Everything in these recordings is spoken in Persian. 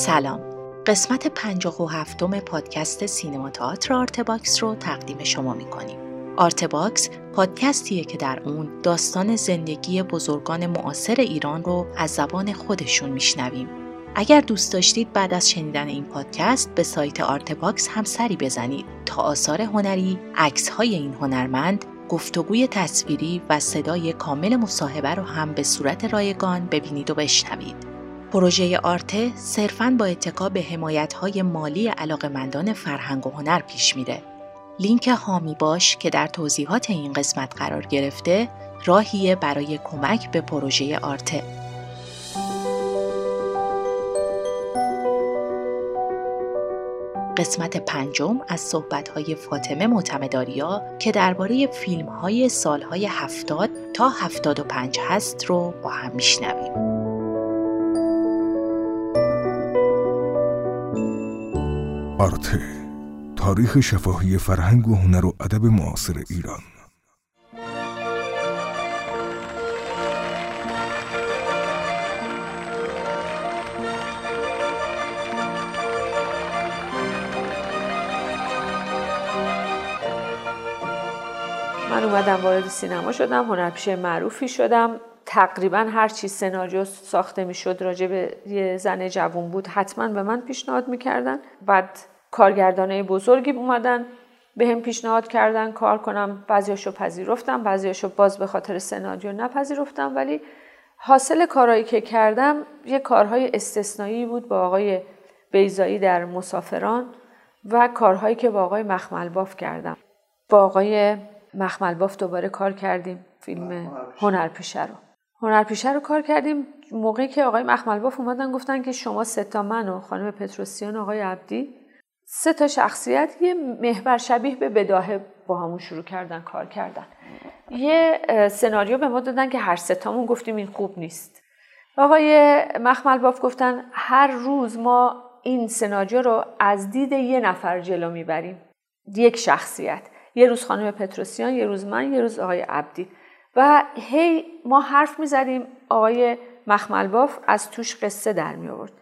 سلام. قسمت 57 پادکست سینما تئاتر آرتباکس رو تقدیم شما می‌کنیم. آرتباکس پادکستیه که در اون داستان زندگی بزرگان معاصر ایران رو از زبان خودشون میشنویم. اگر دوست داشتید بعد از شنیدن این پادکست به سایت آرتباکس هم سری بزنید. تا آثار هنری، عکس های این هنرمند، گفتگوی تصویری و صدای کامل مصاحبه رو هم به صورت رایگان ببینید و بشنوید. پروژه آرته صرفاً با اتکا به های مالی علاقمندان فرهنگ و هنر پیش میره. لینک هامی باش که در توضیحات این قسمت قرار گرفته راهیه برای کمک به پروژه آرته. قسمت پنجم از صحبت‌های فاطمه معتمداریا که درباره فیلم‌های سالهای هفتاد تا هفتاد و پنج هست رو با هم میشنویم. آرته تاریخ شفاهی فرهنگ و هنر و ادب معاصر ایران. من اومدم وارد سینما شدم هنرپیشه معروفی شدم. تقریبا هر چی سناریو ساخته می‌شد راجع به یه زن جوون بود حتما به من پیشنهاد می‌کردن. بعد کارگردانه بزرگی اومدن به هم پیشنهاد کردن کار کنم. بعضیاشو پذیرفتم بعضیاشو باز به خاطر سناریو نپذیرفتم. ولی حاصل کارهایی که کردم یه کارهای استثنایی بود با آقای بیزایی در مسافران و کارهایی که با آقای مخملباف کردم. با آقای مخملباف دوباره کار کردیم فیلم هنرپیشه. رو. هنرپیشه رو کار کردیم. موقعی که آقای مخملباف اومدن گفتن که شما سه تا من و خانم پتروسیان آقای عبدی سه تا شخصیت یه محور شبیه به بداهه با همون شروع کردن کار کردن. یه سناریو به ما دادن که هر ستامون گفتیم این خوب نیست. آقای مخمل باف گفتن هر روز ما این سناریو رو از دید یه نفر جلو می‌بریم. یک شخصیت. یه روز خانم پتروسیان یه روز من یه روز آقای عبدی. و هی ما حرف می‌زدیم آقای مخمل باف از توش قصه در می آورد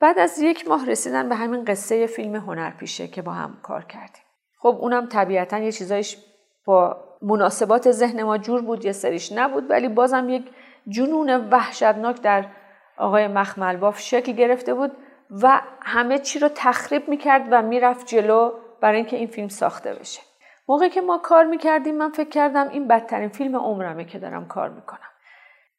بعد از یک ماه رسیدن به همین قصه فیلم هنرپیشه که با هم کار کردیم. خب اونم طبیعتا یه چیزایش با مناسبات ذهن ما جور بود یه سریش نبود ولی بازم یک جنون وحشتناک در آقای مخملباف شکل گرفته بود و همه چی رو تخریب می‌کرد و می‌رفت جلو برای اینکه این فیلم ساخته بشه. موقعی که ما کار می‌کردیم من فکر کردم این بدترین فیلم عمرمه که دارم کار می‌کنم.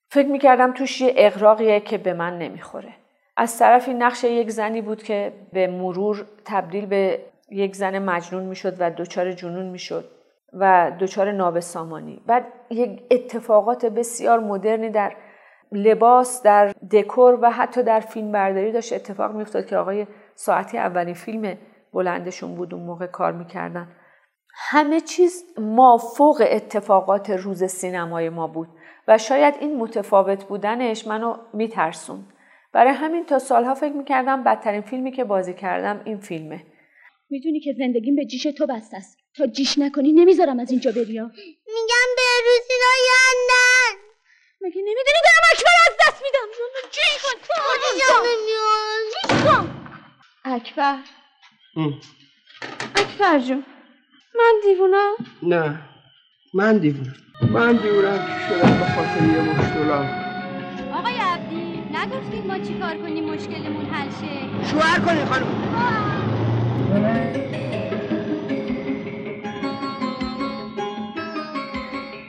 فکر می‌کردم توش یه اقراقیه که به من نمی‌خوره. از طرفی نقش یک زنی بود که به مرور تبدیل به یک زن مجنون می‌شد و دچار جنون می‌شد و دچار نابسامانی. بعد یک اتفاقات بسیار مدرنی در لباس در دکور و حتی در فیلم برداری داشت. اتفاق میافتاد که آقای ساعتی اولین فیلم بلندشون بود اون موقع کار می‌کردن. همه چیز مافوق اتفاقات روز سینمای ما بود و شاید این متفاوت بودنش منو میترسوند. برای همین تا سالها فکر می‌کردم بدترین فیلمی که بازی کردم این فیلمه. می‌دونی که زندگیم به جیش تو بسته است. تا جیش نکنی نمی‌ذارم از اینجا بریا میگم به روزینا یندن مگه نمی‌دونی دارم اکبر از دست میدم؟ جیش کن. اکبر. اکبر جون من دیوونم؟ نه من دیوونم. من دیوونم که شدم به خاطر یه مشتولم نگفتید ما چی کار کنیم مشکلمون حل شه؟ شوهر کنیم خانم.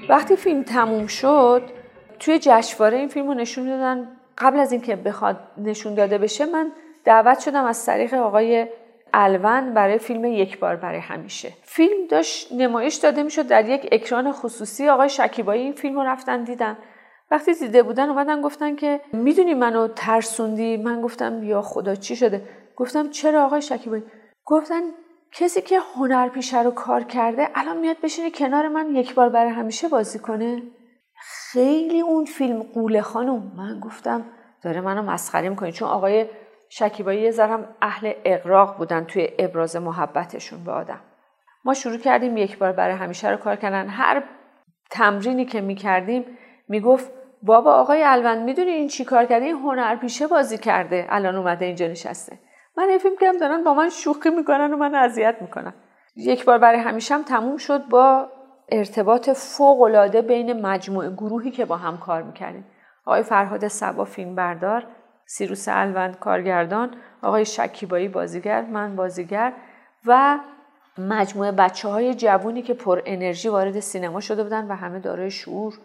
وقتی فیلم تموم شد توی جشنواره این فیلم رو نشون دادن. قبل از اینکه بخواد نشون داده بشه من دعوت شدم از طریق آقای الون برای فیلم یک بار برای همیشه. فیلم داشت نمایش داده می‌شد در یک اکران خصوصی آقای شکیبایی این فیلم رو رفتن دیدن. وقتی دیده بودن اومدن گفتن که می‌دونی منو ترسوندی؟ من گفتم یا خدا چی شده؟ گفتم چرا آقای شکیبایی؟ گفتن کسی که هنرپیشه رو کار کرده الان میاد بشینه کنار من یک بار برای همیشه بازی کنه؟ خیلی اون فیلم قوله خانم. من گفتم داره منو مسخره می‌کنه. چون آقای شکیبایی یه ذرم اهل اقراق بودن توی ابراز محبتشون به آدم. ما شروع کردیم یک بار برای همیشه رو کار کردن. هر تمرینی که می‌کردیم می‌گفت بابا آقای الوند می‌دونی این چی کار کرده؟ این هنرپیشه بازی کرده. الان اومده اینجا نشسته. من این فیلم کردم دارن با من شوخی می‌کنن و من اذیت می‌کنن یک بار برای همیشه هم تموم شد با ارتباط فوق العاده بین مجموعه گروهی که با هم کار می‌کردیم. آقای فرهاد سبا فیلم بردار سیروس الوند کارگردان آقای شکیبایی بازیگر من بازیگر و مجموعه بچه های جوونی که پر انرژی وارد سینما شده بودن و همه دارای شعور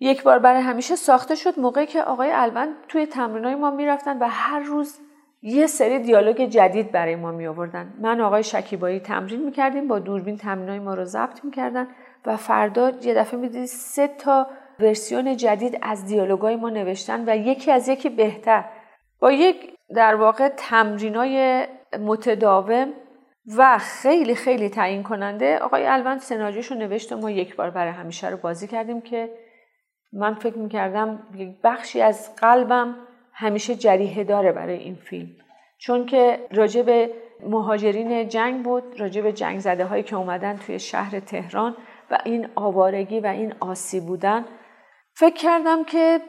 یک بار برای همیشه ساخته شد موقعی که آقای الوند توی تمرینای ما می‌رفتن و هر روز یه سری دیالوگ جدید برای ما می آوردن من آقای شکیبایی تمرین می‌کردیم با دوربین تمرینای ما رو ضبط می‌کردن و فردا یه دفعه می‌دید سه تا ورسیون جدید از دیالوگای ما نوشتن و یکی از یکی بهتر. با یک در واقع تمرینای متداوم و خیلی خیلی تعیین کننده آقای الوند سناریوش رو نوشت و ما یک بار برای همیشه رو بازی کردیم که من فکر می‌کردم یک بخشی از قلبم همیشه جریه داره برای این فیلم. چون که راجع به مهاجرین جنگ بود راجع به جنگ زده هایی که اومدن توی شهر تهران و این آوارگی و این آسی بودن فکر کردم که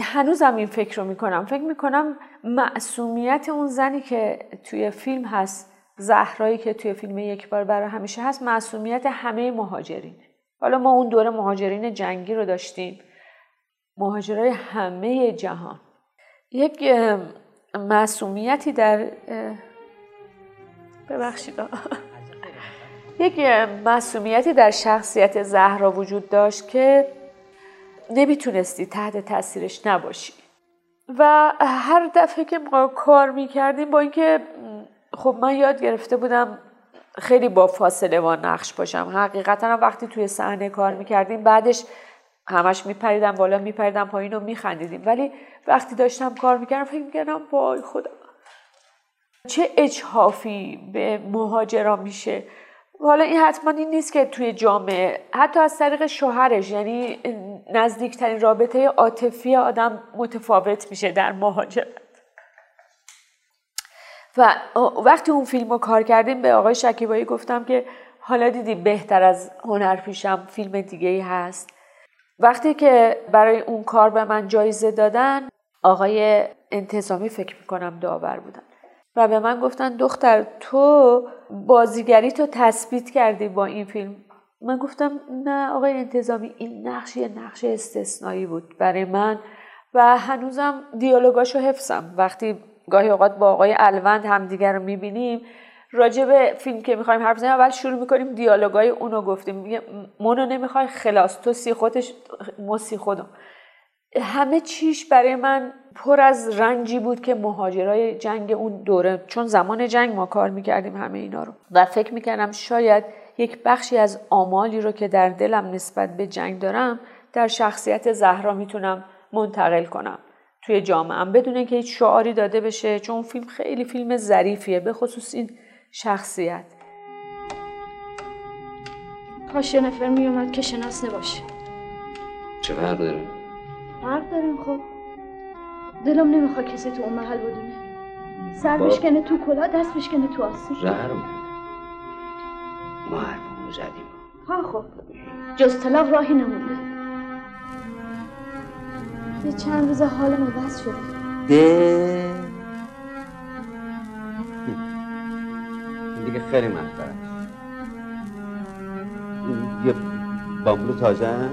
هنوزم این فکر رو می‌کنم. فکر می‌کنم معصومیت اون زنی که توی فیلم هست زهرایی که توی فیلم یک بار برای همیشه هست معصومیت همه مهاجرین حالا ما اون دوره مهاجرین جنگی رو داشتیم. مهاجرای همه جهان. یک معصومیتی در ببخشید. یک معصومیتی در شخصیت زهرا وجود داشت که نمی‌تونستی تحت تاثیرش نباشی. و هر دفعه که ما کار می‌کردیم با اینکه خب من یاد گرفته بودم خیلی با فاصله با نقش باشم. حقیقتا وقتی توی صحنه کار می‌کردیم بعدش همش میپریدم بالا میپریدم پایین و میخندیدیم. ولی وقتی داشتم کار می‌کردم فکر می‌کردم وای خدا. چه اجحافی به مهاجرا میشه. حالا این حتما این نیست که توی جامعه. حتی از طریق شوهرش یعنی نزدیکترین رابطه عاطفی آدم متفاوت میشه در مهاجرت. و وقتی اون فیلم رو کار کردیم به آقای شکیبایی گفتم که حالا دیدی بهتر از هنرپیشم فیلم دیگه ای هست. وقتی که برای اون کار به من جایزه دادن آقای انتظامی فکر می‌کنم داور بودن و به من گفتن دختر تو بازیگری تو تثبیت کردی با این فیلم. من گفتم نه آقای انتظامی این نقش یه نقش استثنایی بود برای من و هنوزم دیالوگاشو حفظم. وقتی گاهی اوقات با آقای الوند همدیگر رو می‌بینیم راجع به فیلم که می‌خوایم حرف بزنیم اول شروع می‌کنیم دیالوگای اونو گفتیم. میگه مونو نمی‌خوای؟ خلاص. تو سی خودش ما سی خودم. همه چیش برای من پر از رنجی بود که مهاجرای جنگ اون دوره چون زمان جنگ ما کار می‌کردیم همه اینا رو. و فکر می‌کردم شاید یک بخشی از آمالی رو که در دلم نسبت به جنگ دارم در شخصیت زهرا می‌تونم منتقل کنم. توی جامعه بدون اینکه هیچ شعاری داده بشه چون فیلم خیلی فیلم ظریفیه. به خصوص این شخصیت. کاش یه نفر میومد که شناس نباشه چه فرق داره؟ فرق داریم خب. دلم نمی‌خواد کسی تو اون محل بدونه. سر بشکنه تو کلا دست بشکنه تو آسیب. زهر ما حرفمون زدیم. ها خب. جز طلاق راهی نمونده. یه چند روز حالم عوض شده. ده دیگه خیلی است یه بامبلو تازه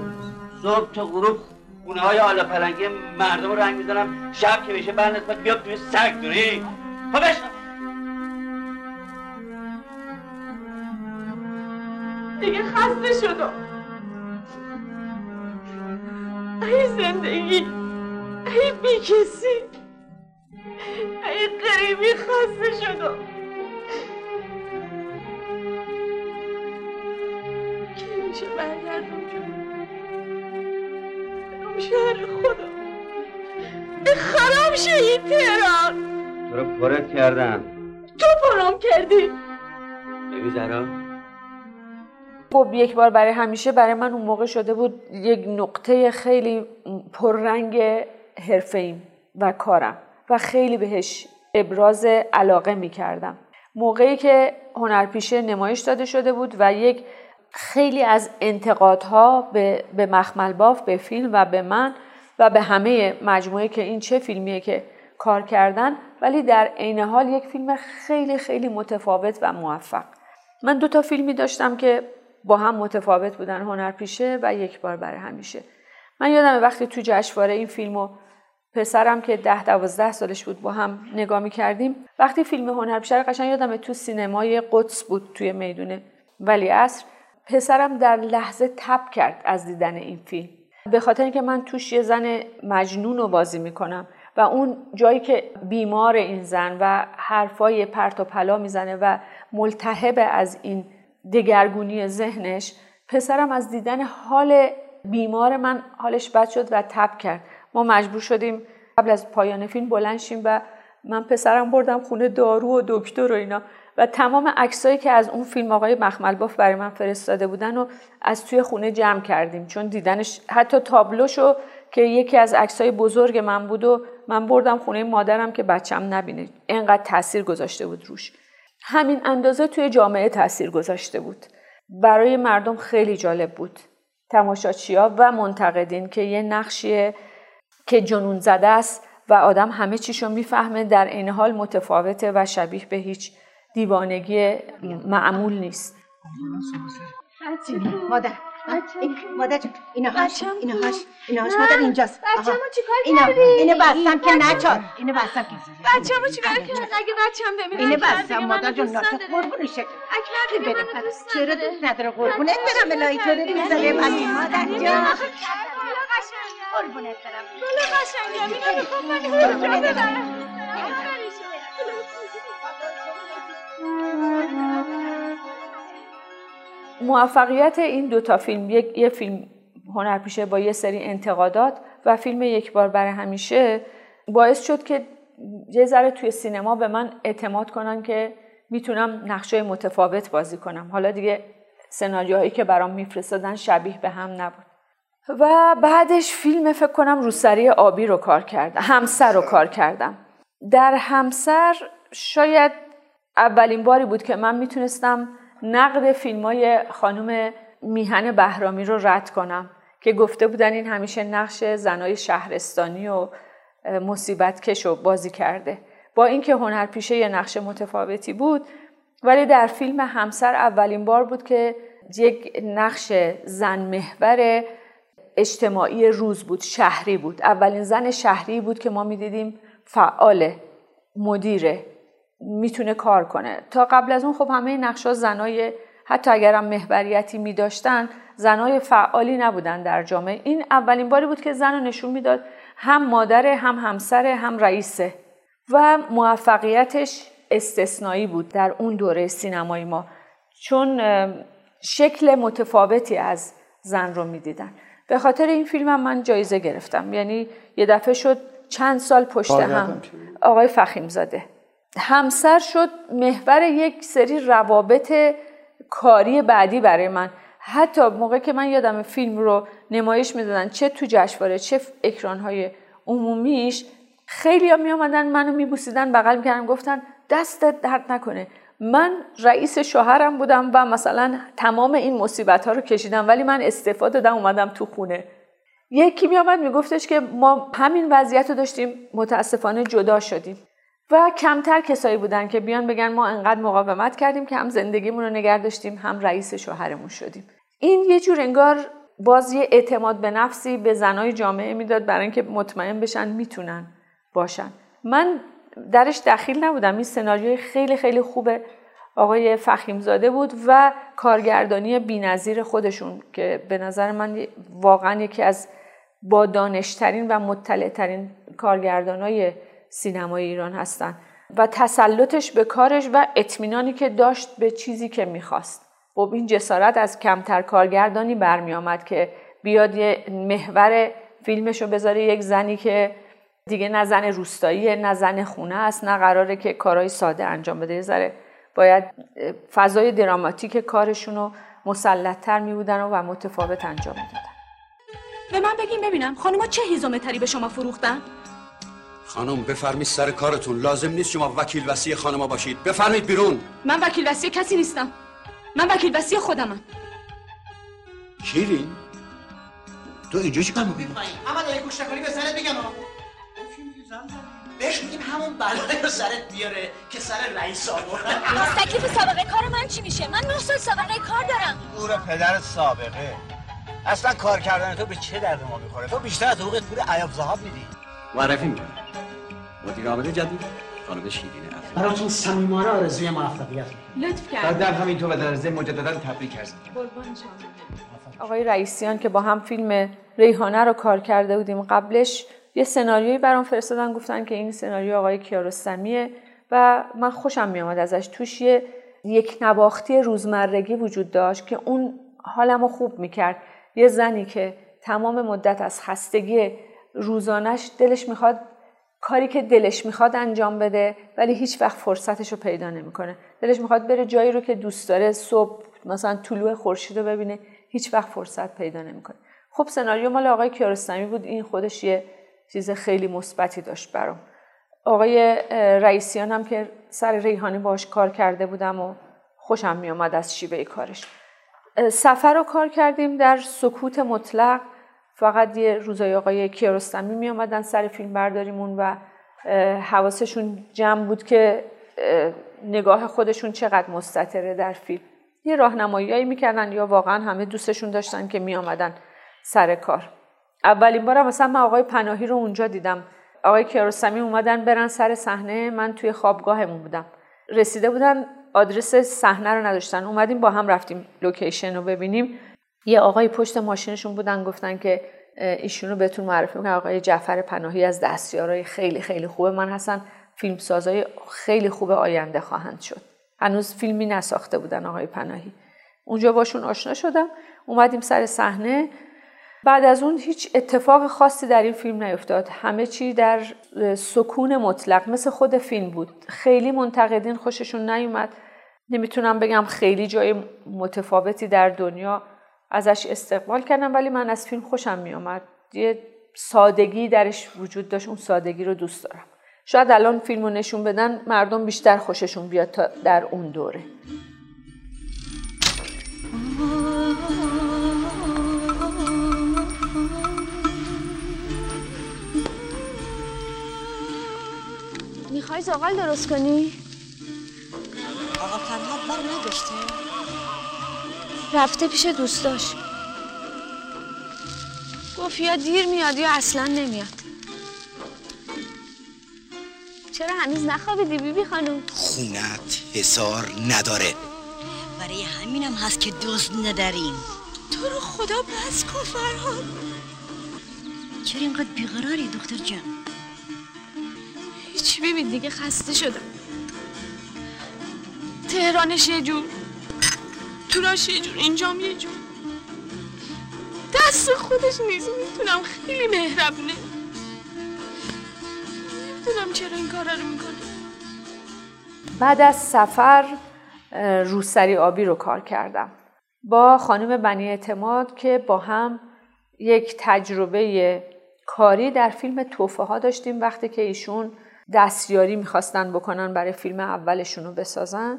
صبح تا غروب خونه های آلا پلنگی مردم رنگ می‌زنم. شب که بشه بر نسبت بیاد توی سگ دوری خب دیگه خسته شدم. ای زندگی ای بی کسی ای قریبی خسته شدم. شهر خودم. ای خراب شه این تهران. تو رو پرت کردم. تو پرام کردی. ببین زهرا. خب یک بار برای همیشه برای من اون موقع شده بود یک نقطه خیلی پررنگ حرفه ایم و کارم و خیلی بهش ابراز علاقه می کردم. موقعی که هنرپیشه نمایش داده شده بود و یک خیلی از انتقادها به, به مخمل باف به فیلم و به من و به همه مجموعه که این چه فیلمیه که کار کردن ولی در عین حال یک فیلم خیلی خیلی متفاوت و موفق. من دو تا فیلمی داشتم که با هم متفاوت بودن هنرپیشه و یک بار برای همیشه. من یادم وقتی تو جشنواره این فیلمو پسرم که ده دوازده سالش بود با هم نگاه می کردیم وقتی فیلم هنرپیشه قشنگ یادم تو سینمای قدس بود توی می‌دونه ولی اصر پسرم در لحظه تب کرد از دیدن این فیلم. به خاطر اینکه من توش یه زن مجنون رو بازی می‌کنم و اون جایی که بیمار این زن و حرفای پرت و پلا می‌زنه و ملتهب از این دگرگونی ذهنش پسرم از دیدن حال بیمار من حالش بد شد و تب کرد. ما مجبور شدیم قبل از پایان فیلم بلند شیم و من پسرم بردم خونه دارو و دکتر و اینا. و تمام عکسایی که از اون فیلم آقای مخمل باف برای من فرستاده بودن و از توی خونه جمع کردیم. چون دیدنش حتی تابلوشو که یکی از عکسای بزرگ من بود و من بردم خونه مادرم که بچم نبینه. اینقدر تاثیر گذاشته بود روش. همین اندازه توی جامعه تاثیر گذاشته بود. برای مردم خیلی جالب بود. تماشاچیا و منتقدین که یه نقشیه که جنون زده است و آدم همه چیشو می‌فهمه در این حال متفاوته و شبیه به هیچ دیوانگی معمول نیست. مادر. مادر اینا هاش اینا هاش اینا هاش. مادر اینجاست. بچه‌مو چیکار کردی؟ اینو بستم که نچاد اینو بستم که بچه‌مو چیکار کردی؟ اگه بچه‌م ببینه اینو بستم. مادر جون نداره. قربونشه اکبر دیگه بره منو دوست چرا. دوست نداره؟ قربونت برم الهی چرا دوست داره مادر جان. قربونت برم. بالا قشنگم. اینو می‌خوام من کجا قربونت برم. ببرم؟ موفقیت این دوتا فیلم یک یه فیلم هنرپیشه با یه سری انتقادات و فیلم یک بار برای همیشه باعث شد که یه ذره توی سینما به من اعتماد کنن که می‌تونم نقشه متفاوت بازی کنم. حالا دیگه سناریوهایی که برام میفرستادن شبیه به هم نبود. و بعدش فیلم فکر کنم روسری آبی رو کار کردم همسر رو کار کردم. در همسر شاید اولین باری بود که من می‌تونستم نقد فیلم های خانم میهن بهرامی رو رد کنم که گفته بودن این همیشه نقش زنای شهرستانی و مصیبت کش رو بازی کرده. با اینکه هنرپیشه یه نقش متفاوتی بود ولی در فیلم همسر اولین بار بود که یک نقش زن محور اجتماعی روز بود شهری بود. اولین زن شهری بود که ما می‌دیدیم فعاله مدیره می‌تونه کار کنه. تا قبل از اون خب همه نقشا زنای حتی اگرم محوریتی میداشتن زنای فعالی نبودن در جامعه. این اولین باری بود که زن رو نشون می‌داد هم مادر هم همسر هم رئیسه. و موفقیتش استثنایی بود در اون دوره سینمایی ما. چون شکل متفاوتی از زن رو می‌دیدن. به خاطر این فیلم هم من جایزه گرفتم. یعنی یه دفعه شد چند سال پشت هم آقای فخیم زاده همسر شد محور یک سری روابط کاری بعدی برای من. حتی موقع که من یادم فیلم رو نمایش می‌دادن چه تو جشنواره چه اکرانهای عمومیش خیلی ها می آمدن منو میبوسیدن بغل می‌کردن گفتن دستت درد نکنه. من رئیس شوهرم بودم و مثلا تمام این مصیبت ها رو کشیدم ولی من استعفا دادم اومدم تو خونه. یکی می آمد میگفتش که ما همین وضعیت رو داشتیم متاسفانه جدا شدیم. و کمتر کسایی بودن که بیان بگن ما انقدر مقاومت کردیم که هم زندگیمون رو نگه داشتیم هم رئیس شوهرمون شدیم. این یه جور انگار باز یه اعتماد به نفسی به زنای جامعه می‌داد برای اینکه مطمئن بشن می‌تونن باشن. من درش دخیل نبودم. این سناریوی خیلی خیلی خوبه آقای فخیمزاده بود و کارگردانی بینظیر خودشون که به نظر من واقعا یکی از با دانشترین و مطلعترین کارگردانای سینمای ایران هستن و تسلطش به کارش و اطمینانی که داشت به چیزی که می‌خواست. خب این جسارت از کمتر کارگردانی برمی آمد که بیاد یه محور فیلمشو بذاره یک زنی که دیگه نه زن روستاییه نه زن خونه است نه قراره که کارهای ساده انجام بده. یه باید فضای دراماتیک کارشون رو مسلطتر می بودن و متفاوت انجام می‌دادن. به من بگیم ببینم خانوما چه هیزومتری به شما فروختن؟ خانم بفرمید سر کارتون. لازم نیست شما وکیل وسیع خانما باشید. بفرمید بیرون. من وکیل وسیع کسی نیستم. من وکیل وسیع خودمم. شیرین تو اینجا چیکار می‌کنی؟ اما داری گوش نکنی به سرت بگم بهش میگیم همون بلای رو سرت بیاره که سر رئیس آورد پس تکلیف سابقه کار من چی میشه؟ من نه سال سابقه کار دارم. گور پدر سابقه. اصلا کار کردن تو به چه درد ما می‌خوره؟ تو بیشتر از حقوقت پول عیاب زهاب میدی. معرفی می‌کنم. مدیر عامل جدید خانم شیرینه براتون صمیمانه آرزوی موفقیت لطف بعد در همین تو و در ضمن مجددا تبریک عرض آقای رئیسیان که با هم فیلم ریحانه رو کار کرده بودیم قبلش یه سناریویی برام فرستادن گفتن که این سناریو آقای کیارستمیه و من خوشم میامد ازش. توش یه یک نواختی روزمرگی وجود داشت که اون حالمو خوب می‌کرد. یه زنی که تمام مدت از خستگی روزانش دلش می‌خواد کاری که دلش می‌خواد انجام بده ولی هیچ وقت فرصتش رو پیدا نمی‌کنه. دلش می‌خواد بره جایی رو که دوست داره صبح مثلا طلوع خورشید رو ببینه هیچ وقت فرصت پیدا نمی‌کنه. خب سناریو مال آقای کیارستمی بود این خودش یه چیز خیلی مثبتی داشت برام. آقای رئیسیان هم که سر ریحانی باش کار کرده بودم و خوشم میامد از شیوه کارش. سفر رو کار کردیم در سکوت مطلق. فقط یه روزای آقای کیارستمی می آمدن سر فیلم برداریمون و حواسشون جمع بود که نگاه خودشون چقدر مستطره در فیلم. یه راهنماییایی می‌کردن یا واقعا همه دوستشون داشتن که می آمدن سر کار. اولین بارم مثلا من آقای پناهی رو اونجا دیدم. آقای کیارستمی اومدن برن سر صحنه من توی خوابگاهمون بودم. رسیده بودن آدرس صحنه رو نداشتن. اومدیم با هم رفتیم لوکیشن رو ببینیم. یه آقای پشت ماشینشون بودن گفتن که ایشونو بهتون معرفی می‌کنم. آقای جعفر پناهی از دستیارای خیلی خیلی خوبه من هستن. فیلمسازای خیلی خوب آینده خواهند شد. هنوز فیلمی نساخته بودن آقای پناهی. اونجا باشون آشنا شدم. اومدیم سر صحنه. بعد از اون هیچ اتفاق خاصی در این فیلم نیفتاد. همه چی در سکون مطلق. مثل خود فیلم بود. خیلی منتقدین خوششون نیومد. نمی‌تونم بگم خیلی جای متفاوتی در دنیا ازش استقبال کردم ولی من از فیلم خوشم میومد یه سادگی درش وجود داشت اون سادگی رو دوست دارم. شاید الان فیلم رو نشون بدن مردم بیشتر خوششون بیاد تا در اون دوره. می‌خوای زغال درست کنی؟ آقا فرهاد بر نگشته رفته پیش دوستاش. گفت یا دیر میاد یا اصلا نمیاد. چرا هنوز نخوابیدی بیبی بی خانم؟ خونت حسار نداره. برای همینم هست که دوست نداریم. تو رو خدا بس کن فرهاد. چرا اینقدر بیقراری دختر جان؟ هیچی ببین دیگه خسته شدم. تهرانش یه جور توراش یه جور اینجام یه جور دست خودش نیست. می‌تونم خیلی مهربونه. نمی‌دونم چرا این کارا رو می‌کنه. بعد از سفر روسری آبی رو کار کردم. با خانم بنی اعتماد که با هم یک تجربه کاری در فیلم توفه ها داشتیم. وقتی که ایشون دستیاری می‌خواستن بکنن برای فیلم اولشون رو بسازن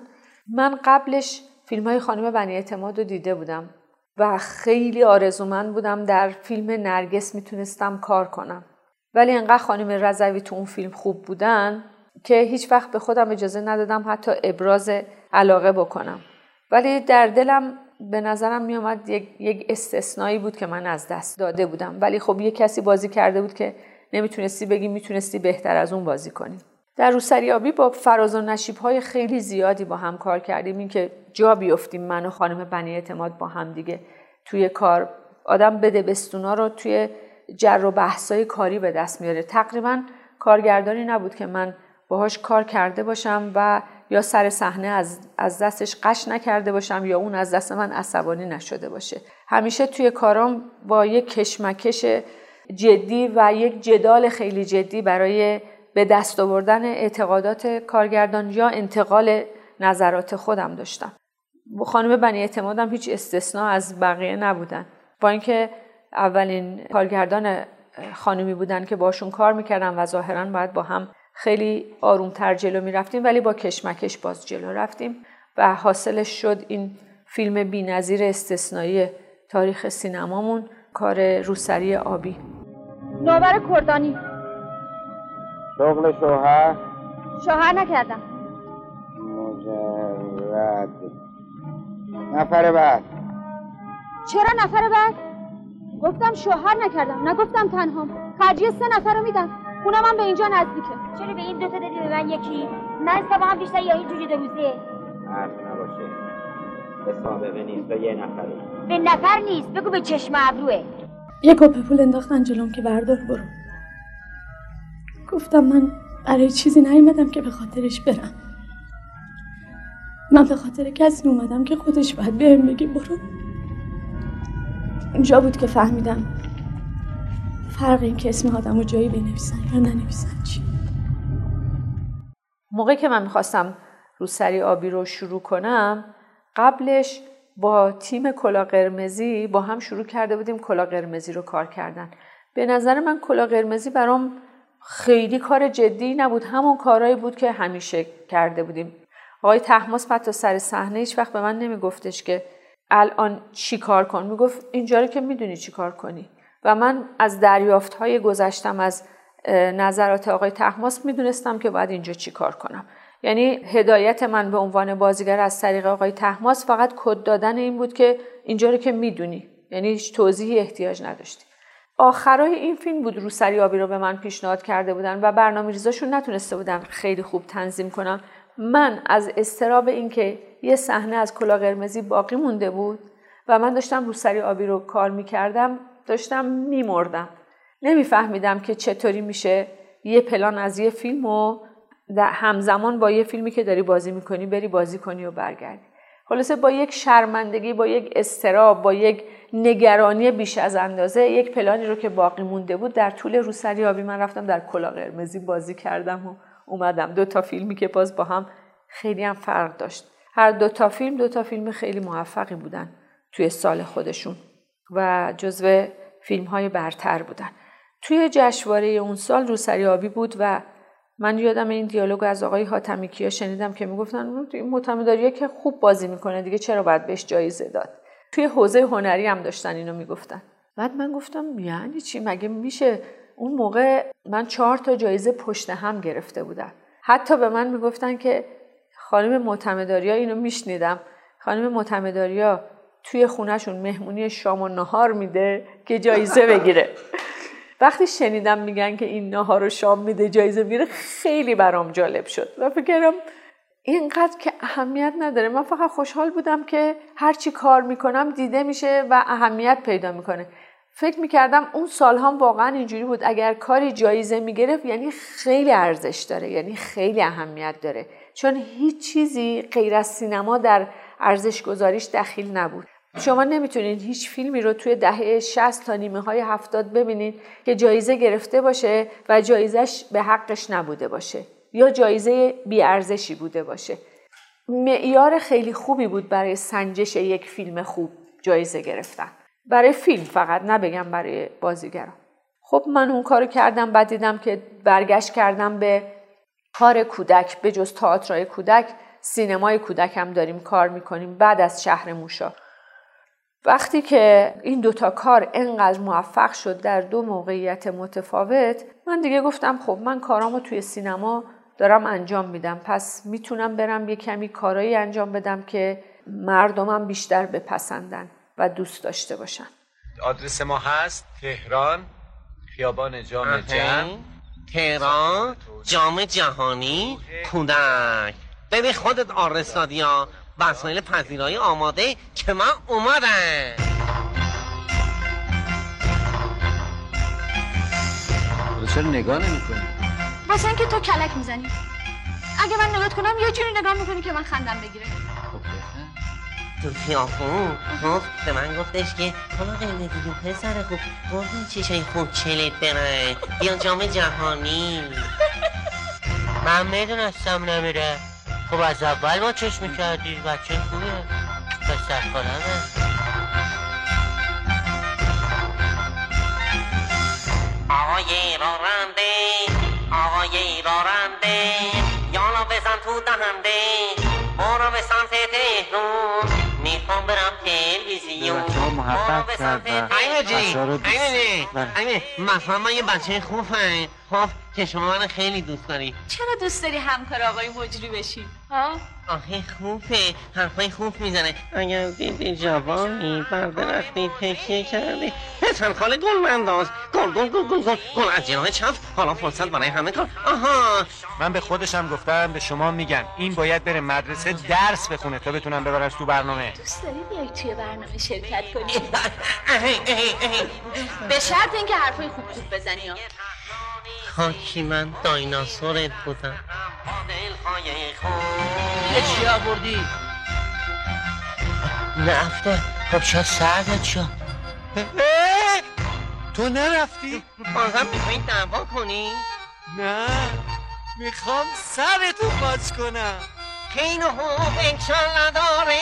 من قبلش فیلم های خانم بنی اعتماد رو دیده بودم و خیلی آرزومند بودم در فیلم نرگس می‌تونستم کار کنم. ولی انقدر خانم رضوی تو اون فیلم خوب بودن که هیچ وقت به خودم اجازه ندادم حتی ابراز علاقه بکنم. ولی در دلم به نظرم میومد یک, یک استثنایی بود که من از دست داده بودم. ولی خب یه کسی بازی کرده بود که نمی‌تونستی بگی می‌تونستی بهتر از اون بازی کنی. در روسریابی با فراز و نشیب های خیلی زیادی با هم کار کردیم. این که جا بیفتیم من و خانم بنی اعتماد با هم دیگه توی کار. آدم بده بستونا رو توی جر و بحثای کاری به دست میاره. تقریبا کارگردانی نبود که من باهاش کار کرده باشم و یا سر صحنه از, از دستش قش نکرده باشم یا اون از دست من عصبانی نشده باشه. همیشه توی کارام با یک کشمکش جدی و یک جدال خیلی جدی برای به دست آوردن اعتقادات کارگردان یا انتقال نظرات خودم داشتم. خانم بنی اعتمادم هیچ استثنا از بقیه نبودن. با اینکه اولین کارگردان خانمی بودن که باشون کار می‌کردم و ظاهرا باید با هم خیلی آرومتر جلو می‌رفتیم ولی با کشمکش باز جلو رفتیم و حاصلش شد این فیلم بینظیر استثنایی تاریخ سینمامون کار روسری آبی. نوبر کردانی. شغل شوهر؟ شوهر نکردم. مجرد. نفر بعد. چرا نفر بعد؟ گفتم شوهر نکردم نگفتم تنهام خرجی سه نفر رو میدم. خونم هم به اینجا نزدیکه. چرا به این دوتا دادی به من یکی؟ من سبا هم بیشتر یا این جوجه دو روزه حرف نباشه. به سابقه نیست به یه نفره به نفر نیست بگو به چشم ابروه. یه کپه پول انداختن جلوم که بردار برو. گفتم من برای چیزی نیومدم که به خاطرش برم. من به خاطر کسی اومدم که خودش باید بهم بگی برو. اونجا بود که فهمیدم فرق این که اسم آدم و جایی بنویسن یا ننویسن چی. موقعی که من می‌خواستم روسری آبی رو شروع کنم قبلش با تیم کلا قرمزی با هم شروع کرده بودیم کلا قرمزی رو کار کردن. به نظر من کلا قرمزی برام خیلی کار جدی نبود. همون کارهایی بود که همیشه کرده بودیم. آقای تحماس حتی سر صحنه هیچ وقت به من نمیگفتش که الان چی کار کن. می‌گفت اینجا رو که می‌دونی چی کار کنی. و من از دریافت های گذشتم از نظرات آقای تحماس می‌دونستم که باید اینجا چی کار کنم. یعنی هدایت من به عنوان بازیگر از طریق آقای تحماس فقط کد دادن این بود که اینجا رو که می‌دونی. یعنی هیچ توضیحی احتیاج نداشتی. آخرای این فیلم بود روسری آبی رو به من پیشنهاد کرده بودن و برنامه ریزاشون نتونسته بودن خیلی خوب تنظیم کنم. من از استراب اینکه یه صحنه از کلا قرمزی باقی مونده بود و من داشتم روسری آبی رو کار می‌کردم داشتم میمردم. نمیفهمیدم که چطوری میشه یه پلان از یه فیلم و همزمان با یه فیلمی که داری بازی می‌کنی بری بازی کنی و برگردی. خلاصه با یک شرمندگی با یک استراب با یک نگرانی بیش از اندازه یک پلانی رو که باقی مونده بود در طول روسری آبی من رفتم در کلا قرمزی بازی کردم و اومدم. دو تا فیلمی که باز با هم خیلی هم فرق داشت. هر دو تا فیلم دو تا فیلم خیلی موفقی بودن توی سال خودشون و جزو فیلم های برتر بودن. توی جشنواره اون سال روسری آبی بود و من یادم این دیالوگ از آقای حاتمی کیا شنیدم که می‌گفتن این که خوب بازی می‌کنه دیگه چرا باید بهش جایزه داد؟ توی حوزه هنری هم داشتن اینو می‌گفتن. بعد من گفتم یعنی چی؟ مگه میشه اون موقع من چهار تا جایزه پشت هم گرفته بودم؟ حتی به من می‌گفتن که خانم معتمداریا اینو میشنیدم. خانم معتمداریا توی خونهشون مهمونی شام و نهار میده که جایزه بگیره. وقتی شنیدم میگن که این نهار و شام میده جایزه می‌گیره خیلی برام جالب شد و فکر کردم اینقدر که اهمیت نداره. من فقط خوشحال بودم که هرچی کار می‌کنم دیده میشه و اهمیت پیدا می‌کنه. فکر می‌کردم اون سال هم واقعا اینجوری بود. اگر کاری جایزه می‌گرفت یعنی خیلی ارزش داره یعنی خیلی اهمیت داره. چون هیچ چیزی غیر از سینما در ارزش گذاریش دخیل نبود. شما نمی‌تونید هیچ فیلمی رو توی دهه 60 تا نیمه های 70 ببینید که جایزه گرفته باشه و جایزش به حقش نبوده باشه یا جایزه بیارزشی بوده باشه. معیار خیلی خوبی بود برای سنجش یک فیلم خوب جایزه گرفتن. برای فیلم فقط نبگم برای بازیگران خب من اون کارو کردم بعد دیدم که برگشت کردم به کار کودک به جز تئاترای کودک. سینمای کودک هم داریم کار می‌کنیم بعد از شهر موشا. وقتی که این دوتا کار انقدر موفق شد در دو موقعیت متفاوت من دیگه گفتم خب من کارامو توی سینما دارم انجام میدم. پس می‌تونم برم یه کمی کارایی انجام بدم که مردمم بیشتر بپسندن و دوست داشته باشن. آدرس ما هست تهران خیابان جام جمع تهران جام جهانی کودک. ببین خودت ها. وسایل پذیرایی آماده که من اومدم. چرا نگاه نمی کنی؟ مثلا که تو کلک می‌زنی. اگه من نگاه کنم یه جوری نگاه می‌کنی که من خندم بگیره. تو خیابون خب به من گفتش که حالا قیمه دیگه پسر خوب قربون چشای خوب چلت بره. بیا جام جهانی. من می‌دونستم نمیره. خب از اول ما چشم می‌کردی بچه خوبه. پسر خالمه آقای راننده آقای راننده یالا بزن تو دهنده برو به سمت تهرون می‌خوام برم تلویزیون. بچه ها محبت کردن. ایمه جی بچه ها رو دوست- ایمه بله. ایمه مثلا یه بچه خوبم خب که شما من خیلی دوست داری. چرا دوست داری همکار آقای مجری بشی؟ ها؟ آخه خوبه حرفای خوب می‌زنه. اگر دیدی جوانی بردرختی تکیه کرده پسر خاله گل منداز گل گل گل گل گل. گل از جناه چپ حالا فرصت برای همه کار. آها. من به خودشم گفتم به شما میگم. این باید بره مدرسه درس بخونه تا بتونم ببرش تو برنامه. دوست داری بیای توی برنامه شرکت کنی به شرط اینکه حرفای خوب خوب بزنی ها. خاکی من دایناسورت بودم. یه چی آوردی؟ نفته خب شاید سردت شد. تو نرفتی؟ بازم میخوایی دعوا کنی؟ نه. می‌خوام سرتو باز کنم. خیلی خوب انشالله داره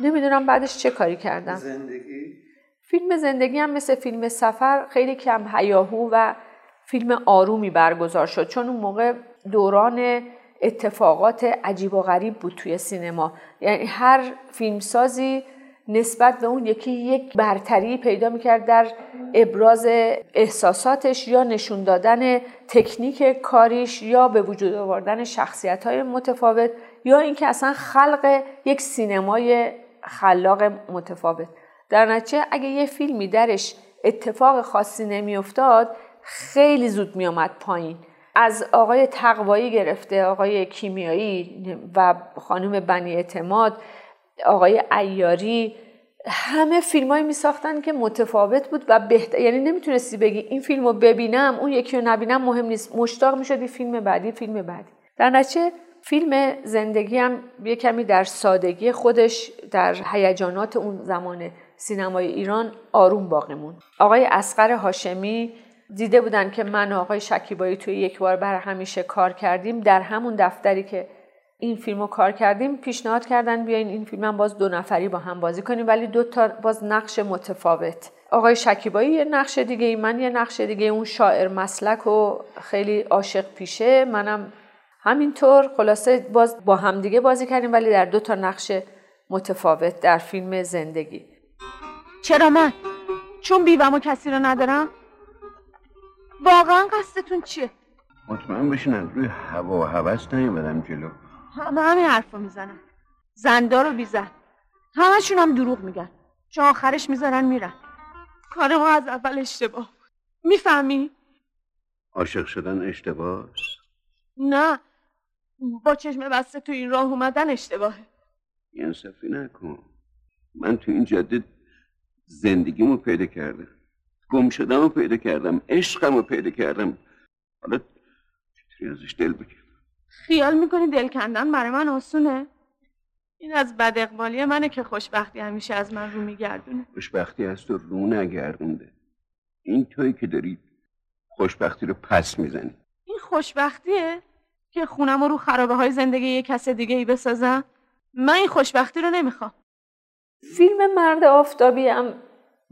نمی‌دونم بعدش چه کاری کردم. زندگی؟ فیلم زندگی هم مثل فیلم سفر خیلی کم هیاهو و فیلم آرومی برگزار شد چون اون موقع دوران اتفاقات عجیب و غریب بود توی سینما. یعنی هر فیلمسازی نسبت به اون یکی یک برتری پیدا می‌کرد در ابراز احساساتش یا نشون دادن تکنیک کاریش یا به وجود آوردن شخصیت های متفاوت یا اینکه اصلا خلق یک سینمای خلاق متفاوت. در نتیجه اگه یه فیلمی درش اتفاق خاصی نمیافتاد خیلی زود میامد پایین. از آقای تقوایی گرفته آقای کیمیایی و خانم بنی اعتماد آقای ایاری همه فیلمایی می ساختن که متفاوت بود و بهتر یعنی نمی‌تونستی بگی این فیلم رو ببینم اون یکی رو نبینم مهم نیست. مشتاق می شدی فیلم بعدی فیلم بعدی. در نتیجه فیلم زندگی هم یه کمی در سادگی خودش در هیجانات اون زمان سینمای ایران آروم باقی موند. آقای اسقر هاشمی دیده بودن که من و آقای شکیبایی توی یک بار بر همیشه کار کردیم. در همون دفتری که این فیلم کار کردیم پیشنهاد کردن بیاین این فیلم هم باز دو نفری با هم بازی کنیم ولی دو تا باز نقش متفاوت. آقای شکیبایی یه نقش دیگه من یه نقش دیگه اون شاعر مسلک و خیلی عاشق پیشه. منم همینطور خلاصه باز با هم دیگه بازی کردیم ولی در دو تا نقش متفاوت در فیلم زندگی. چرا من؟ چون بیوم و کسی رو ندارم؟ واقعا قصدتون چیه؟ مطمئن بشین از روی هوا و هوس نیومدم جلو. همه همین حرف رو می‌زنن. زندار و بیزن همشون هم دروغ میگن. چون آخرش می‌ذارن میرن. کار ما از اول اشتباه. می‌فهمی؟ عاشق شدن اشتباه نه. با چشم بسته تو این راه اومدن اشتباهه انصافی نکن. من تو این جاده زندگیمو پیدا کردم. گم شدم پیدا کردم. عشقم رو پیدا کردم. حالا چطوری ازش دل بکنم خیال می‌کنی دل کندن برای من آسونه؟ این از بد اقبالی منه که خوشبختی همیشه از من رو میگردونه. خوشبختی از تو رو نگردونده. این تویی که داری خوشبختی رو پس می‌زنی. این خوشبختیه؟ که خونم رو خرابه های زندگی یه کس دیگه ای بسازم. من این خوشبختی رو نمی‌خوام. فیلم مرد آفتابی هم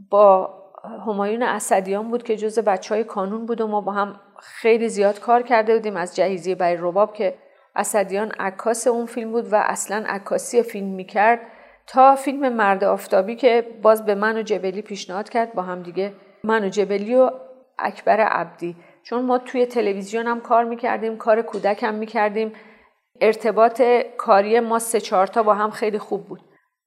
با همایون اسدیان بود که جز بچه های کانون بود و ما با هم خیلی زیاد کار کرده بودیم از جهیزیه برای رباب که اسدیان عکاس اون فیلم بود و اصلا عکاسی فیلم می‌کرد تا فیلم مرد آفتابی که باز به من و جبلی پیشنهاد کرد با هم دیگه. من و جبلی و اکبر عبدی. چون ما توی تلویزیون هم کار می‌کردیم کار کودک هم می‌کردیم. ارتباط کاری ما سه چهار تا با هم خیلی خوب بود.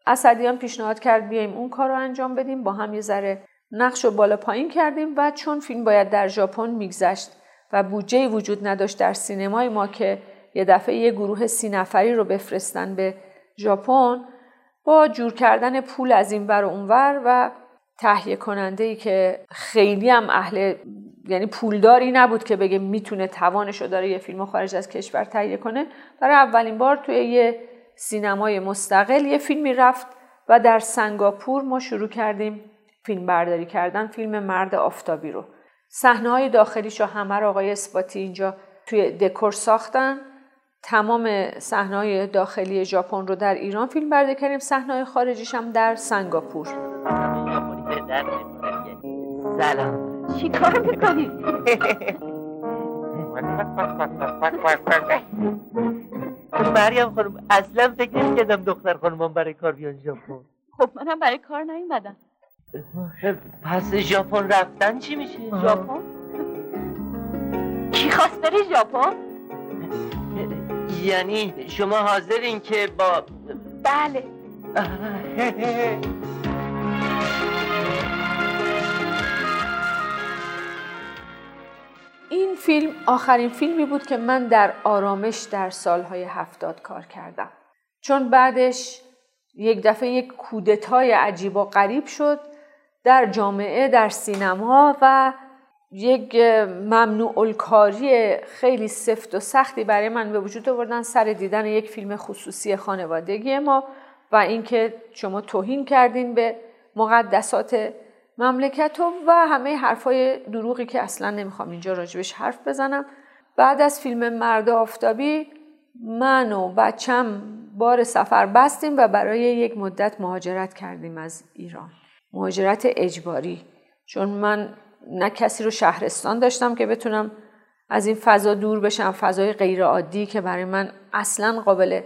اسدیان پیشنهاد کرد بیایم اون کار رو انجام بدیم. با هم یه ذره نقش رو بالا پایین کردیم و چون فیلم باید در ژاپن میگذشت و بودجه وجود نداشت در سینمای ما که یه دفعه یه گروه سی نفری رو بفرستن به ژاپن با جور کردن پول از این ور و اونور و تهیه کننده ای که خیلی هم اهل یعنی پولداری نبود که بگه می‌تونه توانش رو داره یه فیلم خارج از کشور تهیه کنه. برای اولین بار توی یه سینمای مستقل یه فیلمی رفت و در سنگاپور ما شروع کردیم فیلم برداری کردن فیلم مرد آفتابی رو. صحنه های داخلیش رو همه رو آقای اسپاتی اینجا توی دکور ساختن. تمام صحنه های داخلی ژاپن رو در ایران فیلم برداری کردیم. صحنه های خارجیش هم در سنگاپور. سلام. چی کار می‌کنی؟ مریم خانم اصلا فکر نمی‌کردم دختر خانمان برای کار بیان ژاپن. خب منم برای کار نیومدم. پس ژاپن رفتن چی میشه؟ ژاپن؟ کی خواست بره ژاپن؟ یعنی شما حاضرین که با بله. این فیلم آخرین فیلمی بود که من در آرامش در سالهای هفتاد کار کردم. چون بعدش یک دفعه یک کودتای عجیب و غریب شد در جامعه در سینما و یک ممنوع الکاری خیلی سفت و سختی برای من به وجود آوردن سر دیدن یک فیلم خصوصی خانوادگی ما و اینکه شما توهین کردین به مقدسات مملکت و همه حرفای دروغی که اصلا نمی‌خوام اینجا راجبش حرف بزنم. بعد از فیلم مرد آفتابی من و بچم بار سفر بستیم و برای یک مدت مهاجرت کردیم از ایران. مهاجرت اجباری. چون من نه کسی رو شهرستان داشتم که بتونم از این فضا دور بشم فضای غیر عادی که برای من اصلا قابل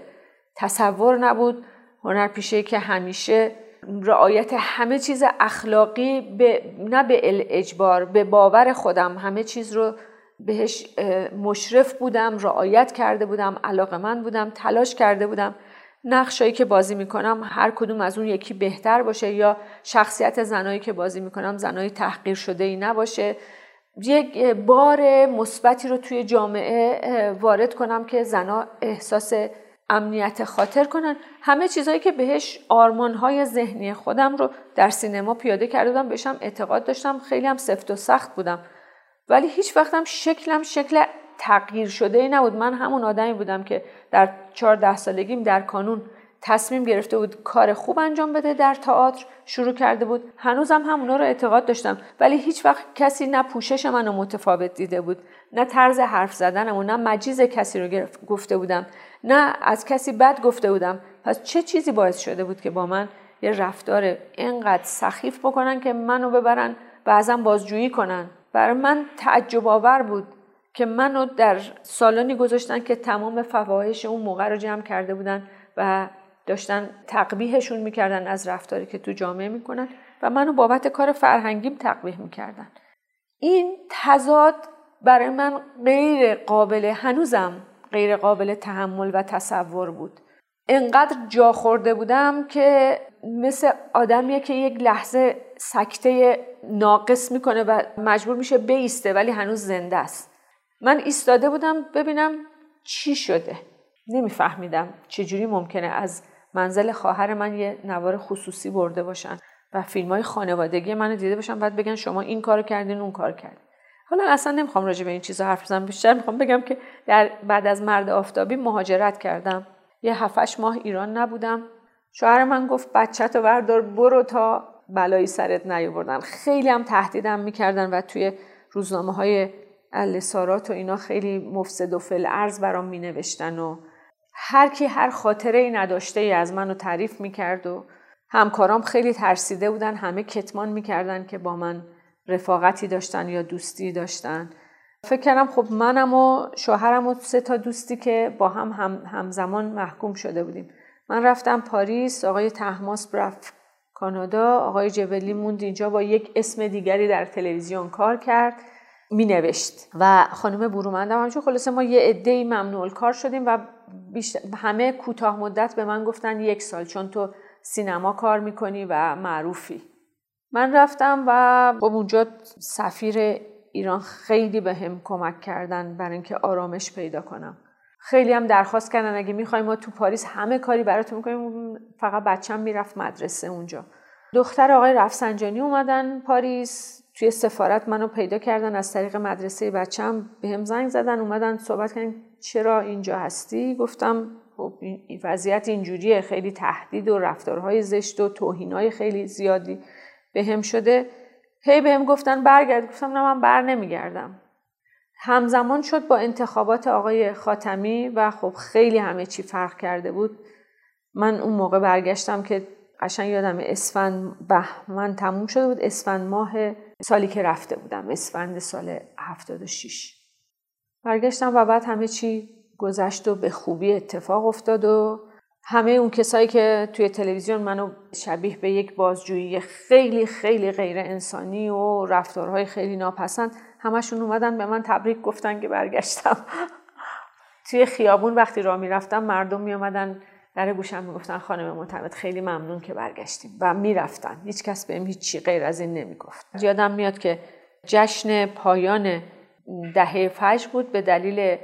تصور نبود. هنرپیشه که همیشه رعایت همه چیز اخلاقی به نه به اجبار به باور خودم. همه چیز رو بهش مشرف بودم رعایت کرده بودم علاقه من بودم تلاش کرده بودم. نقشایی که بازی می‌کنم هر کدوم از اون یکی بهتر باشه یا شخصیت زنایی که بازی می‌کنم زنای تحقیر شده ای نباشه. یک بار مثبتی رو توی جامعه وارد کنم که زنا احساس امنیت خاطر کنن. همه چیزهایی که بهش آرمانهای ذهنی خودم رو در سینما پیاده کرده بهشم اعتقاد داشتم خیلی هم سفت و سخت بودم. ولی هیچ وقتم شکلم شکل تغییر شده ای نبود. من همون آدمی بودم که در چهارده سالگیم در کانون تصمیم گرفته بود کار خوب انجام بده در تئاتر. شروع کرده بود. هنوزم همونا رو اعتقاد داشتم. ولی هیچ وقت کسی نه پوشش منو متفاوت دیده بود. نه طرز حرف زدنم و نه مجیز کسی رو گفته بودم. نه از کسی بد گفته بودم. پس چه چیزی باعث شده بود که با من یه رفتار اینقدر سخیف بکنن که منو ببرن بعضا بازجویی کنن؟ برای من تعجب آور بود که منو در سالانی گذاشتن که تمام فواحش اون موقع رو جمع کرده بودن و داشتن تقبیهشون می‌کردن از رفتاری که تو جامعه می‌کنن و منو بابت کار فرهنگیم تقبیه می‌کردن. این تضاد برای من غیر قابل هنوزم غیر قابل تحمل و تصور بود. انقدر جا خورده بودم که مثل آدمیه که یک لحظه سکته ناقص می‌کنه و مجبور میشه بیسته ولی هنوز زنده است. من ایستاده بودم ببینم چی شده. نمیفهمیدم چجوری ممکنه از منزل خواهر من یه نوار خصوصی برده باشن و فیلم های خانوادگی منو دیده باشن بعد بگن شما این کار کردین اون کار کردین. حالا اصلا نمی‌خوام راجع به این چیزا حرف بزنم بیشتر می‌خوام بگم که در بعد از مرد آفتابی مهاجرت کردم. یه هفتش ماه ایران نبودم. شوهر من گفت بچه تو بردار برو تا بلایی سرت نیاوردن. خیلی هم تهدیدم می‌کردن و توی روزنامه های السارات و اینا خیلی مفسد و فل ارز برام می نوشتن و هر کی هر خاطره ای نداشته ای از منو تعریف می‌کرد و همکارام خیلی ترسیده بودن همه کتمان می‌کردن که با من رفاقتی داشتن یا دوستی داشتن. فکر کردم خب منم و شوهرم و سه تا دوستی که با هم, هم همزمان محکوم شده بودیم. من رفتم پاریس آقای تحماس رفت کانادا آقای جبلی موند اینجا با یک اسم دیگری در تلویزیون کار کرد. می نوشت و خانم برومندم همچون خلاصه ما یه عده ممنوع کار شدیم و همه کوتاه مدت به من گفتن یک سال چون تو سینما کار می‌کنی و معروفی. من رفتم و خب اونجا سفیر ایران خیلی به هم کمک کردن برای اینکه آرامش پیدا کنم. خیلی هم درخواست کردن اگه می‌خوایم ما تو پاریس همه کاری براتون می‌کنیم. فقط بچم می‌رفت مدرسه اونجا. دختر آقای رفسنجانی اومدن پاریس. توی سفارت منو پیدا کردن از طریق مدرسه بچم. به هم زنگ زدن اومدن صحبت کردن چرا اینجا هستی؟ گفتم خب وضعیت اینجوریه خیلی تهدید و رفتارهای زشت و توهینهای خیلی زیادی به هم شده. هی به هم گفتن برگرد. گفتم نه من بر نمیگردم. همزمان شد با انتخابات آقای خاتمی و خب خیلی همه چی فرق کرده بود. من اون موقع برگشتم که قشنگ یادم اسفند بهمن تموم شده بود. اسفند ماه سالی که رفته بودم اسفند سال 76 برگشتم و بعد همه چی گذشت و به خوبی اتفاق افتاد و همه اون کسایی که توی تلویزیون منو شبیه به یک بازجویی خیلی خیلی غیر انسانی و رفتارهای خیلی ناپسند همشون اومدن به من تبریک گفتن که برگشتم. توی خیابون وقتی راه می‌رفتم مردم میامدن در گوشم می‌گفتن خانم معتمد خیلی ممنون که برگشتیم. و می‌رفتن. هیچ کس بهم هیچی غیر از این نمی‌گفت. یادم میاد که جشن پایان دهه فجر بود. به دلیل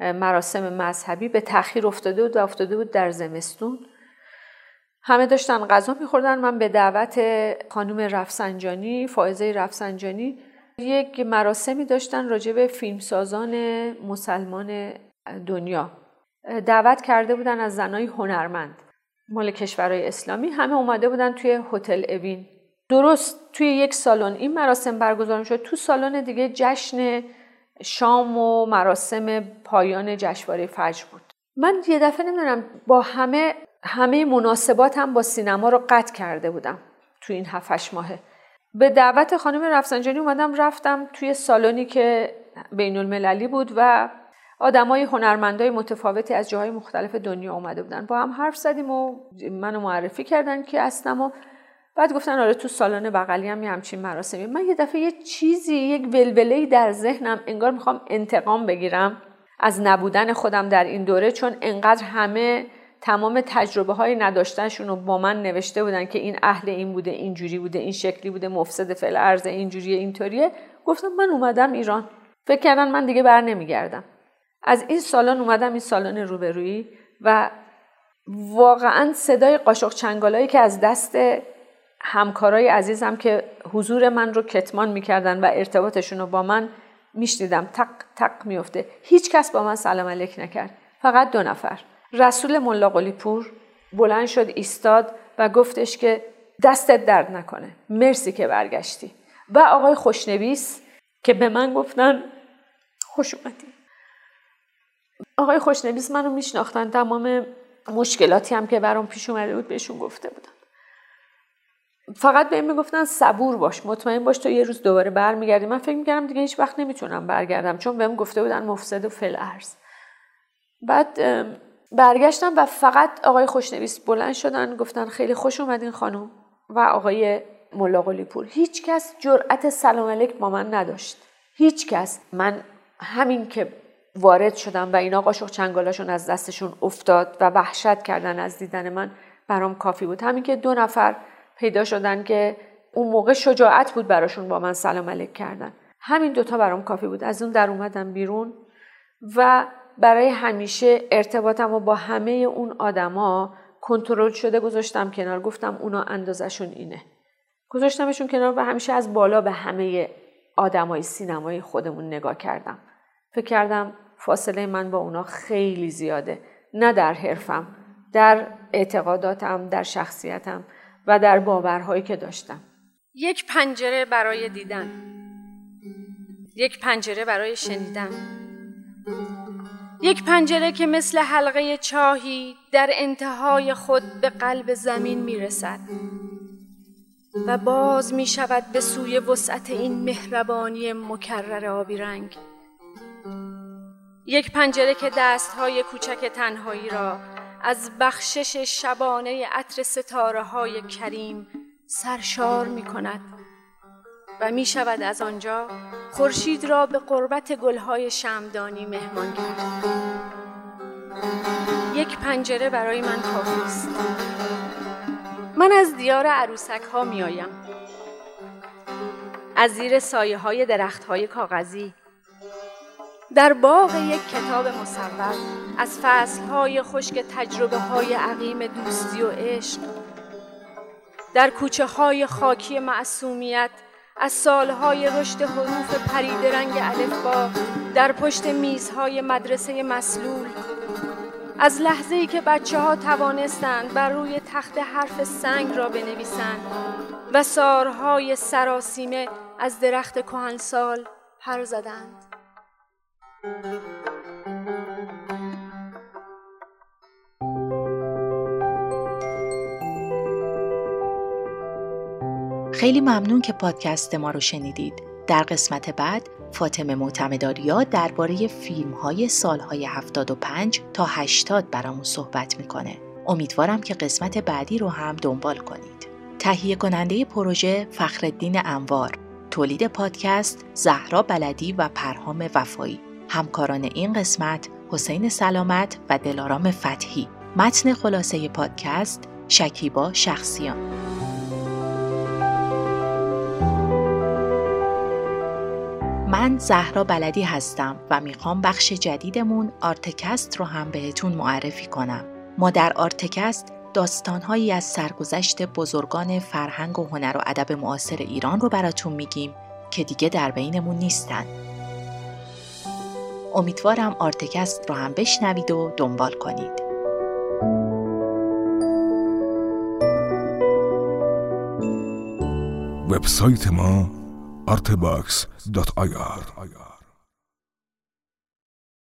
مراسم مذهبی به تاخیر افتاده بود و افتاده بود در زمستون. همه داشتن غذا میخوردن. من به دعوت خانم رفسنجانی فائزه رفسنجانی یک مراسمی داشتن راجع به فیلمسازان مسلمان دنیا. دعوت کرده بودن از زنای هنرمند. مال کشورهای اسلامی همه اومده بودن توی هتل اوین. درست توی یک سالن. این مراسم برگزار شد تو سالن دیگه جشن شام و مراسم پایان جشنواره فجر بود. من یه دفعه نمی‌دونم با همه همه مناسباتم با سینما رو قطع کرده بودم توی این هفتش ماهه. به دعوت خانم رفسنجانی اومدم رفتم توی سالنی که بین المللی بود و آدمای هنرمندای متفاوتی از جاهای مختلف دنیا اومده بودن. با هم حرف زدیم و منو معرفی کردن که هستم و بعد گفتن آره تو سالن بغلی هم یه همچین مراسمی. من یه دفعه یه چیزی یک ولوله‌ای در ذهنم انگار می‌خوام انتقام بگیرم از نبودن خودم در این دوره چون انقدر همه تمام تجربه های نداشتنشون رو با من نوشته بودن که این اهل این بوده اینجوری بوده این شکلی بوده مفسد فعل ارز اینجوریه اینطوریه. گفتم من اومدم ایران. فکر کردن من دیگه بر نمیگردم. از این سالن اومدم این سالن روبرویی و واقعا صدای قاشق چنگالایی که از دست همکارای عزیزم که حضور من رو کتمان می‌کردن و ارتباطشون رو با من میشنیدم تق تق میفته هیچ کس با من سلام علیک نکرد. فقط دو نفر. رسول ملا پور بلند شد ایستاد و گفتش که دستت درد نکنه. مرسی که برگشتی. و آقای خوشنویس که به من گفتن خوش اومدی. آقای خوشنویس منو میشناختن تمام مشکلاتی هم که برام پیش اومده بود بهشون گفته بودم فقط به این می‌گفتن صبور باش مطمئن باش تو یه روز دوباره برمیگردی. من فکر می‌کردم دیگه هیچ وقت نمی‌تونم برگردم چون بهم گفته بودن مفسد و فل ارز بعد برگشتم و فقط آقای خوشنویس بلند شدن گفتن خیلی خوش اومدین خانم و آقای ملا پور. هیچ کس جرأت سلام علیک با من نداشت. هیچ کس. من همین که وارد شدم و اینا قاشق چنگالاشون از دستشون افتاد و وحشت کردن از دیدن من برام کافی بود. همین که دو نفر پیدا شدن که اون موقع شجاعت بود براشون با من سلام علیک کردن. همین دوتا برام کافی بود. از اون در اومدم بیرون و برای همیشه ارتباطم و با همه اون آدما کنترل شده گذاشتم کنار. گفتم اونا اندازشون اینه. گذاشتمشون کنار و همیشه از بالا به همه آدمای سینمای خودمون نگاه کردم. فکر کردم فاصله من با اونا خیلی زیاده. نه در حرفم در اعتقاداتم در شخصیتم و در باورهایی که داشتم. یک پنجره برای دیدن. یک پنجره برای شنیدن. یک پنجره که مثل حلقه چاهی در انتهای خود به قلب زمین می رسد و باز می شود به سوی وسعت این مهربانی مکرر آبی رنگ. یک پنجره که دستهای کوچک تنهایی را از بخشش شبانه عطر ستاره های کریم سرشار می کند و می شود از آنجا خورشید را به قربت گلهای شمدانی مهمان کرد. یک پنجره برای من کافی است. من از دیار عروسک ها می آیم از زیر سایه های درخت های کاغذی در باغ یک کتاب مصور از فصلهای خشک تجربه های عقیم دوستی و عشق. در کوچه های خاکی معصومیت از سالهای رشد حروف پرید رنگ با در پشت میزهای مدرسه مسلول. از لحظه ای که بچه ها توانستند بر روی تخت حرف سنگ را بنویسند و سارهای سراسیمه از درخت کهنسال پر زدند. خیلی ممنون که پادکست ما رو شنیدید. در قسمت بعد فاطمه معتمداریا درباره فیلم های سالهای 75 تا 80 برامون صحبت می‌کنه. امیدوارم که قسمت بعدی رو هم دنبال کنید. تهیه کننده پروژه فخردین انوار تولید پادکست زهرا بلدی و پرهام وفایی همکاران این قسمت حسین سلامت و دلارام فتحی متن خلاصه پادکست شکیبا شخصیان من زهرا بلدی هستم و می‌خوام بخش جدیدمون آرتکست رو هم بهتون معرفی کنم. ما در آرتکست داستانهایی از سرگذشت بزرگان فرهنگ و هنر و ادب معاصر ایران رو براتون میگیم که دیگه در بینمون نیستن. امیدوارم آرتکست رو هم بشنوید و دنبال کنید. وبسایت ما artbox.ir